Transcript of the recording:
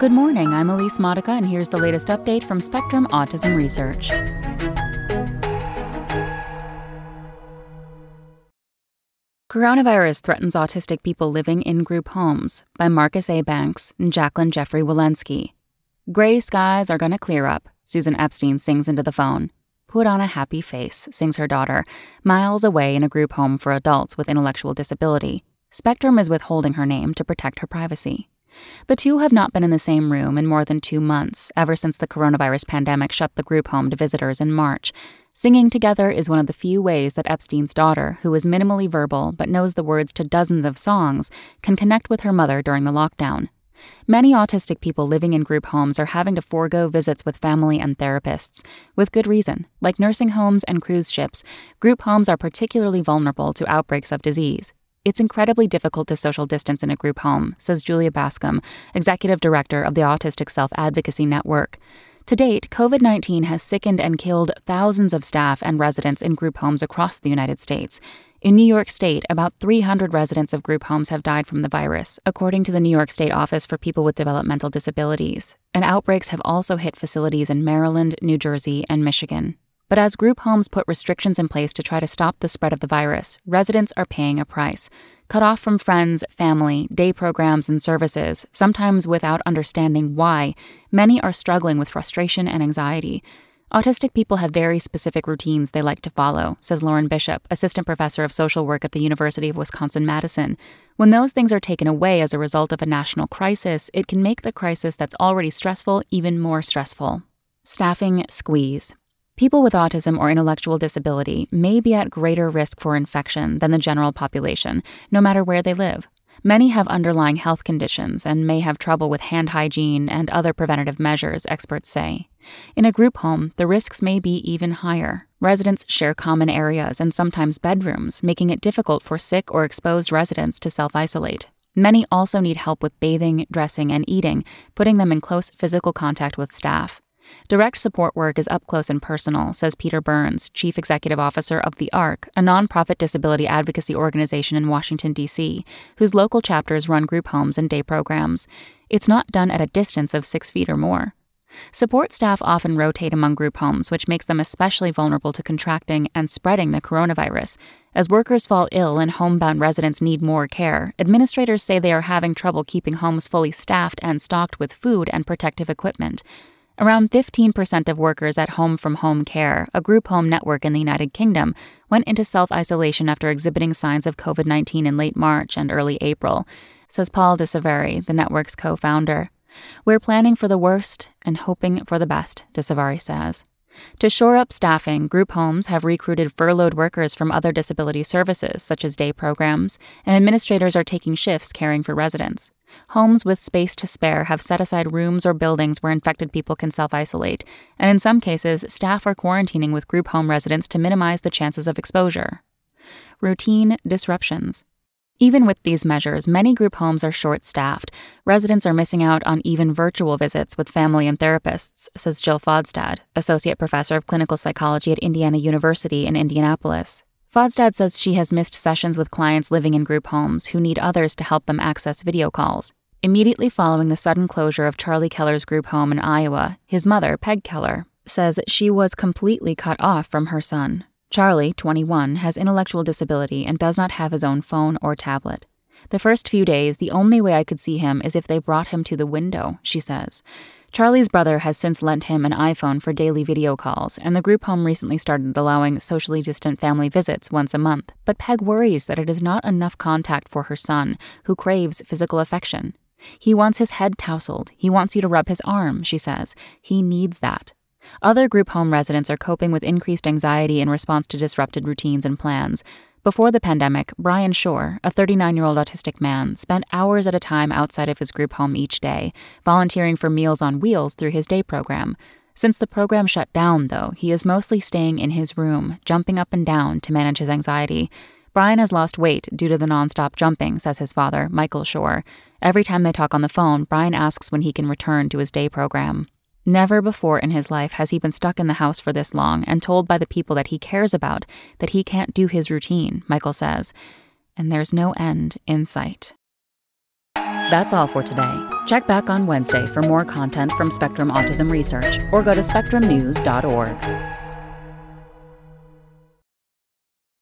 Good morning, I'm Elise Modica, and here's the latest update from Spectrum Autism Research. Coronavirus Threatens Autistic People Living in Group Homes by Marcus A. Banks and Jacqueline Jeffrey Wilensky. Gray skies are gonna clear up, Susan Epstein sings into the phone. Put on a happy face, sings her daughter, miles away in a group home for adults with intellectual disability. Spectrum is withholding her name to protect her privacy. The two have not been in the same room in more than two months, ever since the coronavirus pandemic shut the group home to visitors in March. Singing together is one of the few ways that Epstein's daughter, who is minimally verbal but knows the words to dozens of songs, can connect with her mother during the lockdown. Many autistic people living in group homes are having to forego visits with family and therapists, with good reason. Like nursing homes and cruise ships, group homes are particularly vulnerable to outbreaks of disease. It's incredibly difficult to social distance in a group home, says Julia Bascom, executive director of the Autistic Self Advocacy Network. To date, COVID 19 has sickened and killed thousands of staff and residents in group homes across the United States. In New York State, about 300 residents of group homes have died from the virus, according to the New York State Office for People with Developmental Disabilities. And outbreaks have also hit facilities in Maryland, New Jersey, and Michigan. But as group homes put restrictions in place to try to stop the spread of the virus, residents are paying a price. Cut off from friends, family, day programs, and services, sometimes without understanding why, many are struggling with frustration and anxiety. Autistic people have very specific routines they like to follow, says Lauren Bishop, assistant professor of social work at the University of Wisconsin Madison. When those things are taken away as a result of a national crisis, it can make the crisis that's already stressful even more stressful. Staffing squeeze. People with autism or intellectual disability may be at greater risk for infection than the general population, no matter where they live. Many have underlying health conditions and may have trouble with hand hygiene and other preventative measures, experts say. In a group home, the risks may be even higher. Residents share common areas and sometimes bedrooms, making it difficult for sick or exposed residents to self isolate. Many also need help with bathing, dressing, and eating, putting them in close physical contact with staff. Direct support work is up close and personal, says Peter Berns, Chief Executive Officer of The ARC, a nonprofit disability advocacy organization in Washington, D.C., whose local chapters run group homes and day programs. It's not done at a distance of six feet or more. Support staff often rotate among group homes, which makes them especially vulnerable to contracting and spreading the coronavirus. As workers fall ill and homebound residents need more care, administrators say they are having trouble keeping homes fully staffed and stocked with food and protective equipment. Around 15% of workers at Home from Home Care, a group home network in the United Kingdom, went into self isolation after exhibiting signs of COVID 19 in late March and early April, says Paul DeSavary, the network's co founder. We're planning for the worst and hoping for the best, DeSavary says. To shore up staffing, group homes have recruited furloughed workers from other disability services, such as day programs, and administrators are taking shifts caring for residents. Homes with space to spare have set aside rooms or buildings where infected people can self isolate, and in some cases, staff are quarantining with group home residents to minimize the chances of exposure. Routine disruptions. Even with these measures, many group homes are short staffed. Residents are missing out on even virtual visits with family and therapists, says Jill Fodstad, Associate Professor of Clinical Psychology at Indiana University in Indianapolis. Fodstad says she has missed sessions with clients living in group homes who need others to help them access video calls. Immediately following the sudden closure of Charlie Keller's group home in Iowa, his mother, Peg Keller, says she was completely cut off from her son. Charlie, 21, has intellectual disability and does not have his own phone or tablet. The first few days, the only way I could see him is if they brought him to the window, she says. Charlie's brother has since lent him an iPhone for daily video calls, and the group home recently started allowing socially distant family visits once a month. But Peg worries that it is not enough contact for her son, who craves physical affection. He wants his head tousled. He wants you to rub his arm, she says. He needs that. Other group home residents are coping with increased anxiety in response to disrupted routines and plans. Before the pandemic, Brian Shore, a 39 year old autistic man, spent hours at a time outside of his group home each day, volunteering for Meals on Wheels through his day program. Since the program shut down, though, he is mostly staying in his room, jumping up and down to manage his anxiety. Brian has lost weight due to the nonstop jumping, says his father, Michael Shore. Every time they talk on the phone, Brian asks when he can return to his day program. Never before in his life has he been stuck in the house for this long and told by the people that he cares about that he can't do his routine, Michael says. And there's no end in sight. That's all for today. Check back on Wednesday for more content from Spectrum Autism Research or go to spectrumnews.org.